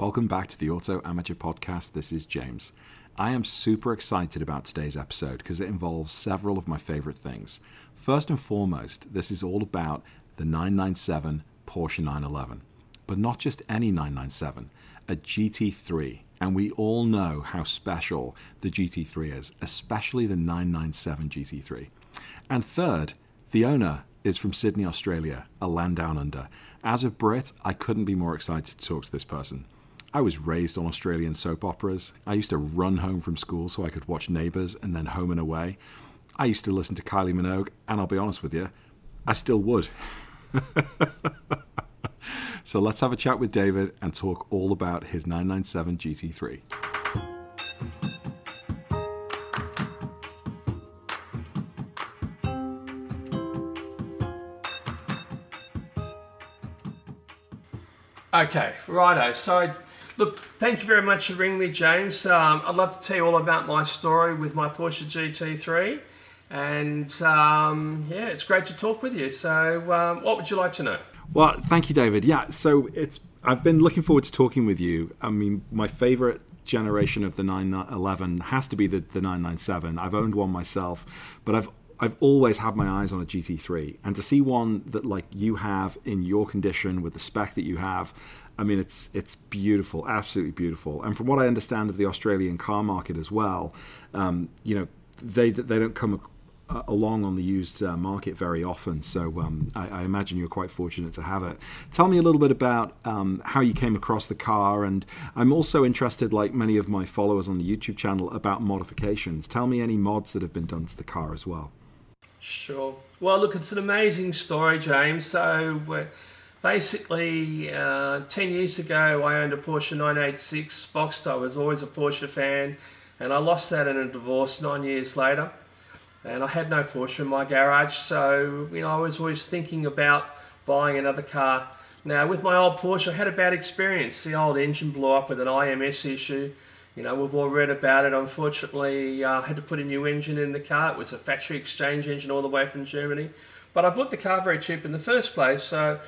Welcome back to the Auto Amateur Podcast. This is James. I am super excited about today's episode because it involves several of my favorite things. First and foremost, this is all about the 997 Porsche 911, but not just any 997, a GT3. And we all know how special the GT3 is, especially the 997 GT3. And third, the owner is from Sydney, Australia, a land down under. As a Brit, I couldn't be more excited to talk to this person. I was raised on Australian soap operas. I used to run home from school so I could watch Neighbours and then Home and Away. I used to listen to Kylie Minogue, and I'll be honest with you, I still would. so let's have a chat with David and talk all about his 997 GT3. Okay, righto. So, look, thank you very much for ringing me, James. Um, I'd love to tell you all about my story with my Porsche GT3. And um, yeah, it's great to talk with you. So, um, what would you like to know? Well, thank you, David. Yeah, so it's I've been looking forward to talking with you. I mean, my favorite generation of the 911 has to be the, the 997. I've owned one myself, but I've I've always had my eyes on a GT3, and to see one that like you have in your condition with the spec that you have, I mean, it's it's beautiful, absolutely beautiful. And from what I understand of the Australian car market as well, um, you know, they they don't come uh, along on the used uh, market very often. So um, I, I, imagine you're quite fortunate to have it. Tell me a little bit about um, how you came across the car, and I'm also interested, like many of my followers on the YouTube channel, about modifications. Tell me any mods that have been done to the car as well. Sure. Well, look, it's an amazing story, James. So, basically, uh, 10 years ago, I owned a Porsche 986 Boxster. I was always a Porsche fan, and I lost that in a divorce nine years later. And I had no Porsche in my garage, so you know I was always thinking about buying another car. Now, with my old Porsche, I had a bad experience. The old engine blew up with an IMS issue you know, we've all read about it. Unfortunately, I uh, had to put a new engine in the car. It was a factory exchange engine all the way from Germany. But I bought the car very cheap in the first place. So,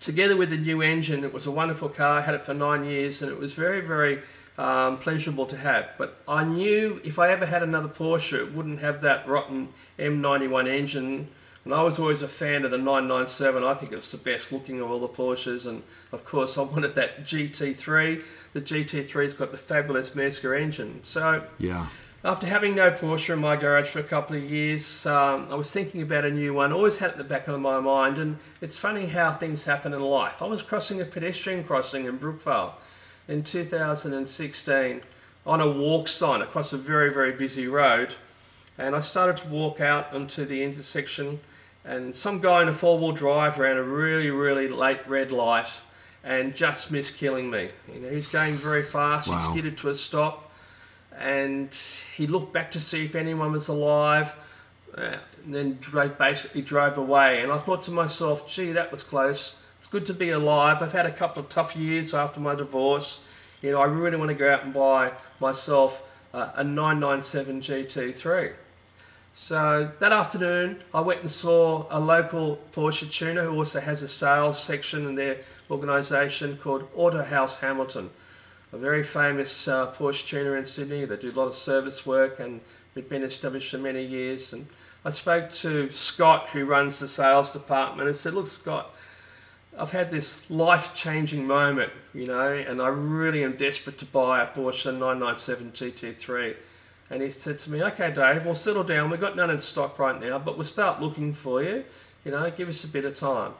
together with the new engine, it was a wonderful car. I had it for nine years and it was very, very um, pleasurable to have. But I knew if I ever had another Porsche, it wouldn't have that rotten M91 engine and I was always a fan of the 997. I think it was the best looking of all the Porsches. And of course, I wanted that GT3. The GT3's got the fabulous Mezger engine. So, yeah. After having no Porsche in my garage for a couple of years, um, I was thinking about a new one. Always had it in the back of my mind, and it's funny how things happen in life. I was crossing a pedestrian crossing in Brookvale in 2016 on a walk sign across a very, very busy road, and I started to walk out onto the intersection and some guy in a four-wheel drive ran a really, really late red light and just missed killing me. You know, he's going very fast. Wow. He skidded to a stop, and he looked back to see if anyone was alive. Uh, and then drove, basically drove away. And I thought to myself, gee, that was close. It's good to be alive. I've had a couple of tough years after my divorce. You know, I really want to go out and buy myself uh, a 997 GT3. So that afternoon, I went and saw a local Porsche tuner who also has a sales section in their organisation called Auto House Hamilton, a very famous uh, Porsche tuner in Sydney. They do a lot of service work and they've been established for many years. And I spoke to Scott, who runs the sales department, and said, "Look, Scott." I've had this life changing moment, you know, and I really am desperate to buy a Porsche 997 GT3. And he said to me, okay, Dave, we'll settle down. We've got none in stock right now, but we'll start looking for you. You know, give us a bit of time.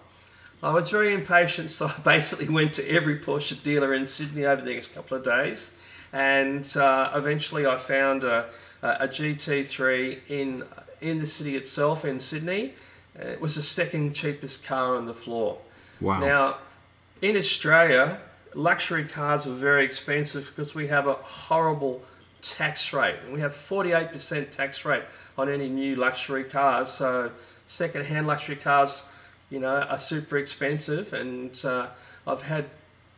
I was very impatient, so I basically went to every Porsche dealer in Sydney over the next couple of days. And uh, eventually I found a, a GT3 in, in the city itself, in Sydney. It was the second cheapest car on the floor. Wow. Now, in Australia, luxury cars are very expensive because we have a horrible tax rate. We have 48% tax rate on any new luxury cars. So second-hand luxury cars, you know, are super expensive. And uh, I've had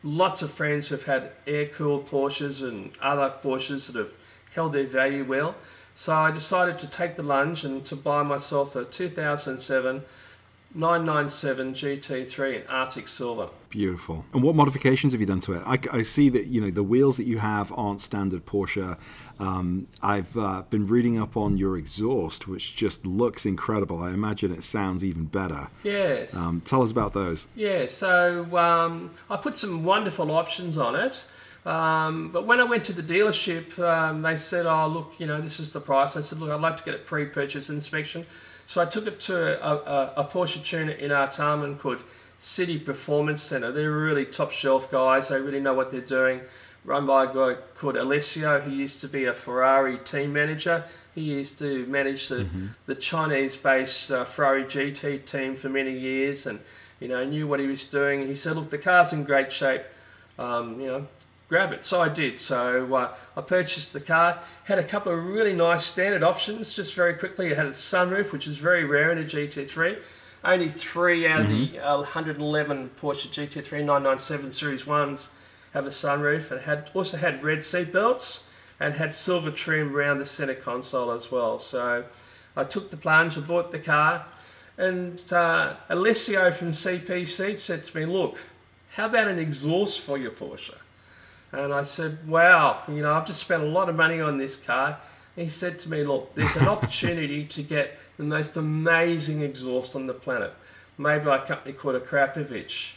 lots of friends who've had air-cooled Porsches and other Porsches that have held their value well. So I decided to take the lunge and to buy myself a 2007 997 GT3 in Arctic Silver. Beautiful. And what modifications have you done to it? I, I see that you know the wheels that you have aren't standard Porsche. Um, I've uh, been reading up on your exhaust, which just looks incredible. I imagine it sounds even better. Yes. Um, tell us about those. Yeah, so um, I put some wonderful options on it. Um, but when I went to the dealership, um, they said, "Oh, look, you know, this is the price." I said, "Look, I'd like to get a pre-purchase inspection." So I took it to a, a, a Porsche tuner in Artarmon called City Performance Centre. They're really top shelf guys. They really know what they're doing. Run by a guy called Alessio, who used to be a Ferrari team manager. He used to manage the, mm-hmm. the Chinese-based uh, Ferrari GT team for many years, and you know knew what he was doing. He said, "Look, the car's in great shape. Um, you know, grab it. So I did. So uh, I purchased the car. Had a couple of really nice standard options. Just very quickly, it had a sunroof, which is very rare in a GT3. Only three out mm-hmm. of the uh, 111 Porsche GT3 997 Series ones have a sunroof. It had also had red seat belts and had silver trim around the center console as well. So I took the plunge. I bought the car, and uh, Alessio from CPC said to me, "Look, how about an exhaust for your Porsche?" And I said, wow, you know, I've just spent a lot of money on this car. he said to me, look, there's an opportunity to get the most amazing exhaust on the planet, made by a company called Akrapovic.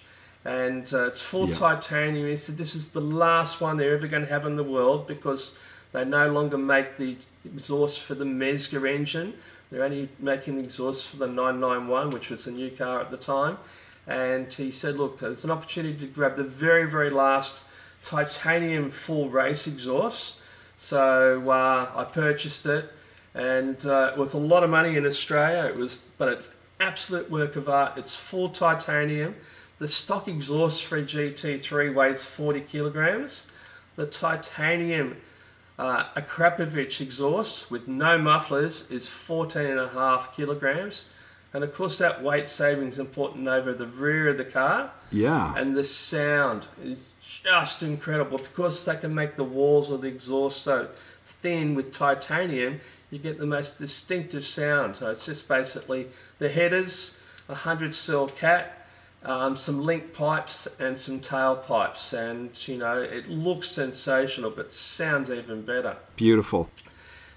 And uh, it's full yeah. titanium. He said, this is the last one they're ever going to have in the world because they no longer make the exhaust for the Mezger engine. They're only making the exhaust for the 991, which was a new car at the time. And he said, look, there's an opportunity to grab the very, very last titanium full race exhaust. So uh, I purchased it, and uh, it was a lot of money in Australia. It was, but it's absolute work of art. It's full titanium. The stock exhaust for a GT3 weighs 40 kilograms. The titanium uh, Akrapovic exhaust with no mufflers is 14 and a half kilograms. And of course, that weight saving is important over the rear of the car. Yeah. And the sound is just incredible because they can make the walls of the exhaust so thin with titanium. You get the most distinctive sound. So it's just basically the headers, a 100 cell cat, um, some link pipes, and some tail pipes. And you know, it looks sensational, but sounds even better. Beautiful.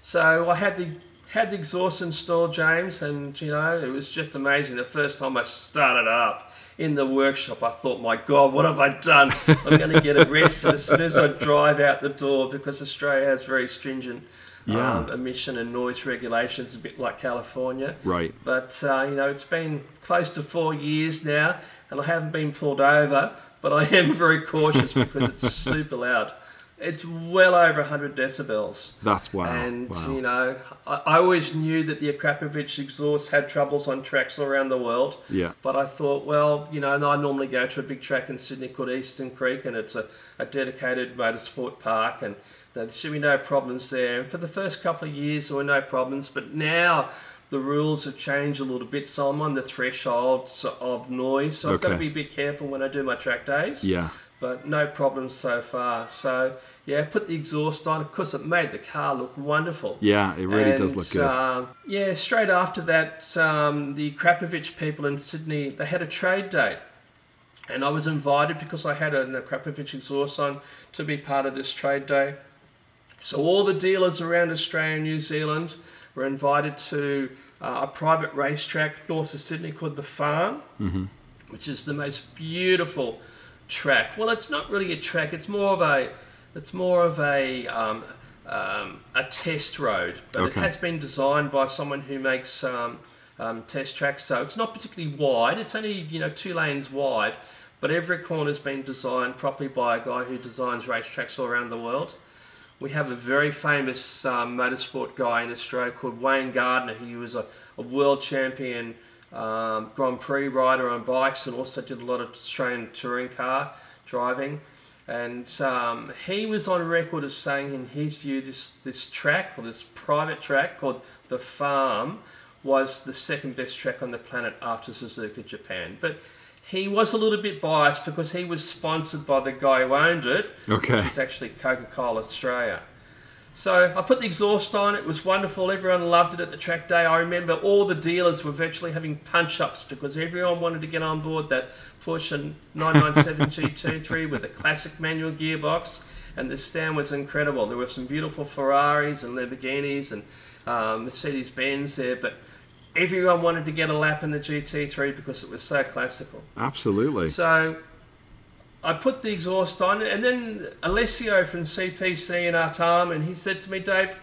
So I had the had the exhaust installed, James, and you know, it was just amazing. The first time I started up in the workshop, I thought, my God, what have I done? I'm going to get arrested as soon as I drive out the door because Australia has very stringent yeah. um, emission and noise regulations, a bit like California. Right. But, uh, you know, it's been close to four years now and I haven't been pulled over, but I am very cautious because it's super loud. It's well over 100 decibels. That's wow. And, wow. you know, I, I, always knew that the Akrapovic exhaust had troubles on tracks all around the world. Yeah. But I thought, well, you know, I normally go to a big track in Sydney called Eastern Creek, and it's a, a dedicated motorsport park, and there should be no problems there. And for the first couple of years, there were no problems, but now the rules have changed a little bit, so I'm on the threshold of noise, so okay. I've got to be a bit careful when I do my track days. Yeah but no problems so far. So yeah, put the exhaust on. Of course, it made the car look wonderful. Yeah, it really and, does look good. Uh, yeah, straight after that, um, the Akrapovic people in Sydney they had a trade date, and I was invited because I had an Akrapovic exhaust on to be part of this trade day. So all the dealers around Australia and New Zealand were invited to uh, a private racetrack north of Sydney called the Farm, mm-hmm. which is the most beautiful track. Well, it's not really a track. It's more of a it's more of a um, um, a test road, but okay. it has been designed by someone who makes um, um, test tracks. So it's not particularly wide. It's only you know two lanes wide, but every corner's been designed properly by a guy who designs racetracks all around the world. We have a very famous um, motorsport guy in Australia called Wayne Gardner. who was a, a world champion um, Grand Prix rider on bikes and also did a lot of Australian touring car driving. And um, he was on record as saying, in his view, this, this track, or this private track called The Farm, was the second best track on the planet after Suzuka Japan. But he was a little bit biased because he was sponsored by the guy who owned it, okay. which is actually Coca Cola Australia. So I put the exhaust on. It was wonderful. Everyone loved it at the track day. I remember all the dealers were virtually having punch ups because everyone wanted to get on board that Porsche 997 GT3 with the classic manual gearbox. And the stand was incredible. There were some beautiful Ferraris and Lamborghinis and um, Mercedes Benz there, but everyone wanted to get a lap in the GT3 because it was so classical. Absolutely. So I put the exhaust on, and then Alessio from CPC in Artarm, and he said to me, Dave,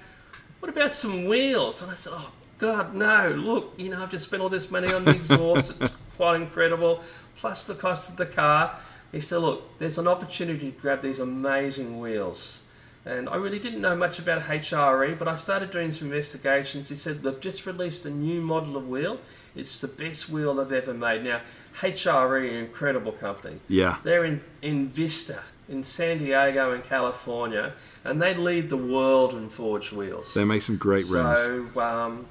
what about some wheels? And I said, oh, God, no, look, you know, I've just spent all this money on the exhaust. it's quite incredible, plus the cost of the car. He said, look, there's an opportunity to grab these amazing wheels. And I really didn't know much about HRE, but I started doing some investigations. He said they've just released a new model of wheel. It's the best wheel they've ever made. Now, HRE, an incredible company. Yeah. They're in, in Vista, in San Diego, in California, and they lead the world in forged wheels. They make some great rims. So, um,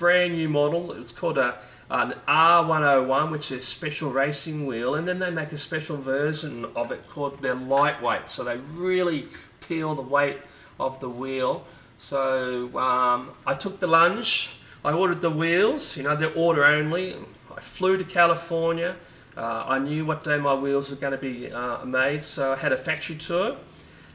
brand new model. It's called a an R101, which is special racing wheel, and then they make a special version of it called their lightweight. So they really peel the weight of the wheel. So um, I took the lunge. I ordered the wheels. You know, they're order only. I flew to California. Uh, I knew what day my wheels were going to be uh, made, so I had a factory tour.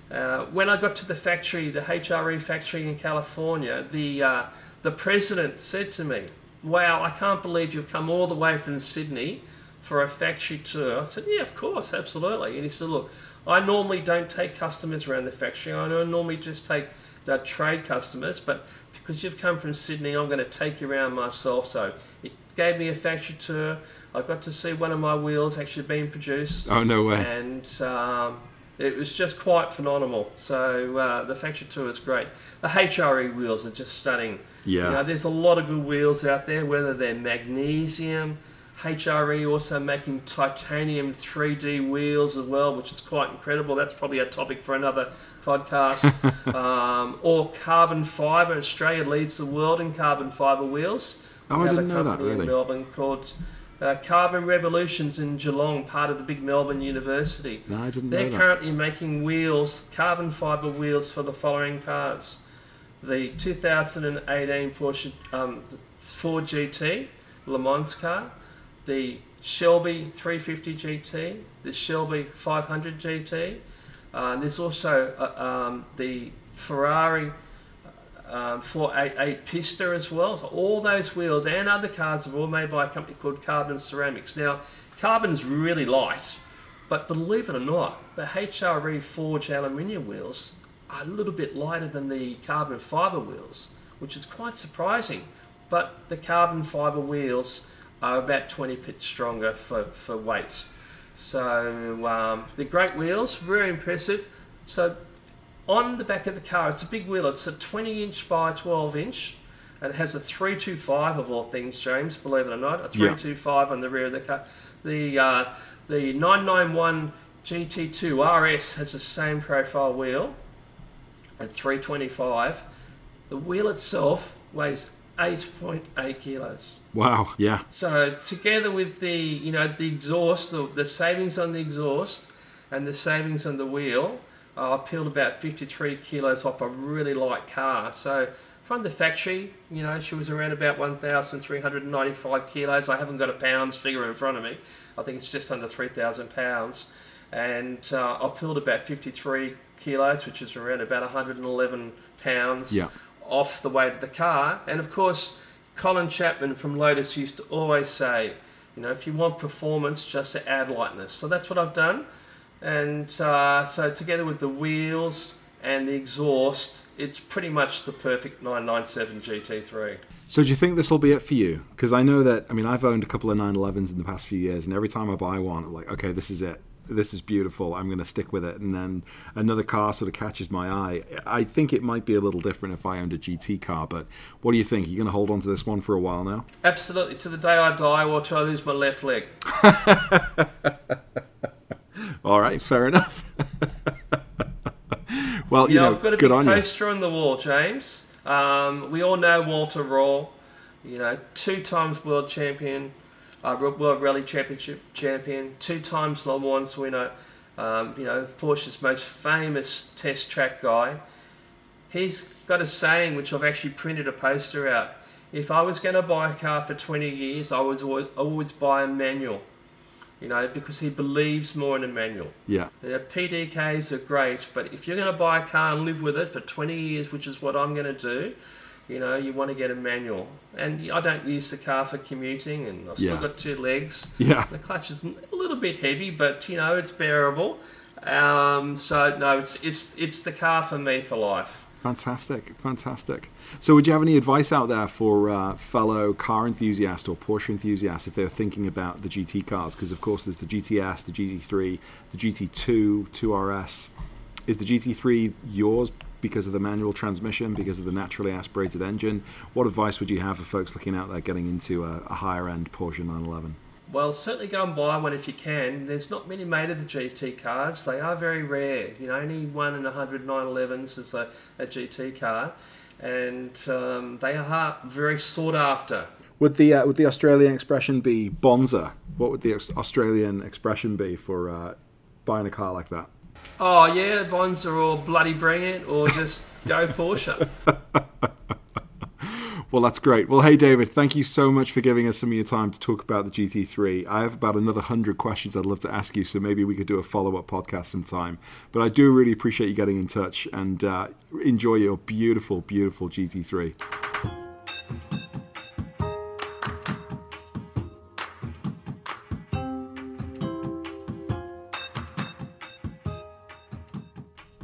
Uh, when I got to the factory, the HRE factory in California, the uh, the president said to me, "Wow, I can't believe you've come all the way from Sydney for a factory tour." I said, "Yeah, of course, absolutely." And he said, "Look, I normally don't take customers around the factory. I normally just take the trade customers, but because you've come from Sydney, I'm going to take you around myself." So it gave me a factory tour. I got to see one of my wheels actually being produced. Oh no way! And um, it was just quite phenomenal. So uh, the factory tour is great. The HRE wheels are just stunning. Yeah. You know, there's a lot of good wheels out there, whether they're magnesium, HRE also making titanium 3D wheels as well, which is quite incredible. That's probably a topic for another podcast. um, or carbon fibre. Australia leads the world in carbon fibre wheels. Oh, We I didn't know that, company really. In Melbourne called uh, Carbon Revolutions in Geelong, part of the big Melbourne University. No, I didn't know. They're currently making wheels, carbon fibre wheels for the following cars: the 2018 Porsche um, Ford GT Le Mans car, the Shelby 350 GT, the Shelby 500 GT. Uh, there's also uh, um, the Ferrari um, 488 Pista as well. So all those wheels and other cars are all made by a company called Carbon Ceramics. Now, carbon's really light, but believe it or not, the HRE forged aluminium wheels are a little bit lighter than the carbon fibre wheels, which is quite surprising. But the carbon fibre wheels are about 20 pits stronger for, for weight. So um, they're great wheels, very impressive. So on the back of the car, it's a big wheel. It's a 20 inch by 12 inch. And it has a 325 of all things, James, believe it or not. A Yeah. 325 on the rear of the car. The, uh, the 991 GT2 RS has the same profile wheel at 325. The wheel itself weighs 8.8 kilos. Wow. Yeah. So together with the you know the exhaust, the, the savings on the exhaust, and the savings on the wheel, uh, I peeled about 53 kilos off a really light car. So from the factory, you know, she was around about 1,395 kilos. I haven't got a pounds figure in front of me. I think it's just under 3,000 pounds, and uh, I peeled about 53 kilos, which is around about 111 pounds Yeah. off the weight of the car. And of course, Colin Chapman from Lotus used to always say, you know, if you want performance, just add lightness. So that's what I've done. And uh, so together with the wheels and the exhaust, it's pretty much the perfect 997 GT3. So do you think this will be it for you? Because I know that I mean I've owned a couple of 911s in the past few years, and every time I buy one, I'm like, okay, this is it. This is beautiful. I'm going to stick with it. And then another car sort of catches my eye. I think it might be a little different if I owned a GT car, but what do you think? You're you going to hold on to this one for a while now? Absolutely, to the day I die or till I lose my left leg. All right, fair enough. well, you, You know, know, I've got a good big on you. poster on the wall, James. Um, we all know Walter Rawl, you know, two times world champion, uh, world rally championship champion, two times Le Mans winner, um, you know, Porsche's most famous test track guy. he's got a saying which I've actually printed a poster out. If I was going to buy a car for 20 years, I was always, always buy a manual. You know, because he believes more in a manual. Yeah. The PDKs are great, but if you're going to buy a car and live with it for 20 years, which is what I'm going to do, you know, you want to get a manual. And I don't use the car for commuting, and I've still Yeah. got two legs. Yeah. The clutch is a little bit heavy, but you know, it's bearable. Um, so no, it's it's it's the car for me for life. Fantastic, fantastic. So, would you have any advice out there for uh, fellow car enthusiasts or Porsche enthusiasts if they're thinking about the GT cars? Because, of course, there's the GTS, the GT3, the GT2, 2RS. Is the GT3 yours because of the manual transmission, because of the naturally aspirated engine? What advice would you have for folks looking out there getting into a, a higher end Porsche 911? Well, certainly go and buy one if you can. There's not many made of the GT cars. They are very rare. You know, only one in a hundred 911s is a, a GT car, and um, they are very sought after. Would the uh, would the Australian expression be Bonza? What would the Australian expression be for uh, buying a car like that? Oh yeah, bonds are all bloody bring it or just go Porsche. Well, that's great. Well, hey, David, thank you so much for giving us some of your time to talk about the GT3. I have about another 100 questions I'd love to ask you, so maybe we could do a follow up podcast sometime. But I do really appreciate you getting in touch and uh, enjoy your beautiful, beautiful GT3.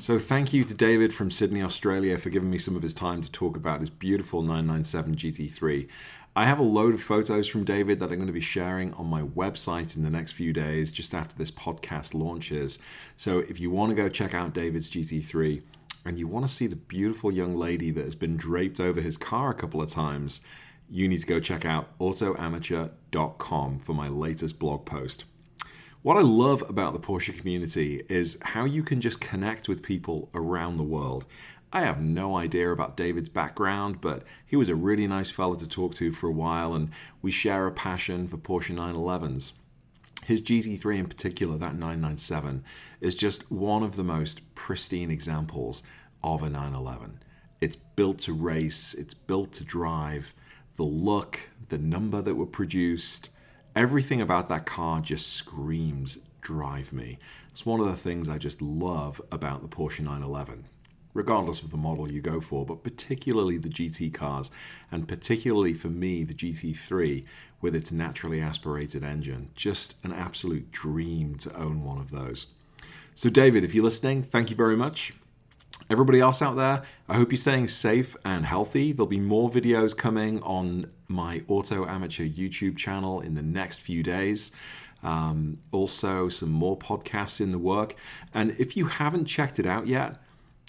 So, thank you to David from Sydney, Australia, for giving me some of his time to talk about his beautiful 997 GT3. I have a load of photos from David that I'm going to be sharing on my website in the next few days, just after this podcast launches. So, if you want to go check out David's GT3 and you want to see the beautiful young lady that has been draped over his car a couple of times, you need to go check out autoamateur.com for my latest blog post. What I love about the Porsche community is how you can just connect with people around the world. I have no idea about David's background, but he was a really nice fellow to talk to for a while, and we share a passion for Porsche 911s. His GT3 in particular, that 997, is just one of the most pristine examples of a 911. It's built to race, it's built to drive. The look, the number that were produced, everything about that car just screams drive me. It's one of the things I just love about the Porsche 911 regardless of the model you go for, but particularly the GT cars, and particularly for me, the GT3 with its naturally aspirated engine. Just an absolute dream to own one of those. So, David, if you're listening, thank you very much. Everybody else out there, I hope you're staying safe and healthy. There'll be more videos coming on my Auto Amateur YouTube channel in the next few days. Um, also, some more podcasts in the work. And if you haven't checked it out yet,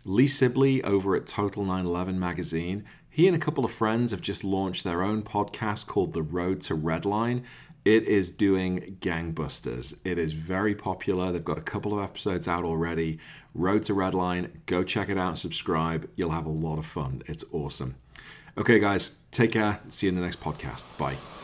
Lee Sibley over at Total 911 magazine, he and a couple of friends have just launched their own podcast called The Road to Redline. It is doing gangbusters. It is very popular. They've got a couple of episodes out already. Road to Redline, go check it out, subscribe. You'll have a lot of fun. It's awesome. Okay, guys, take care. See you in the next podcast. Bye.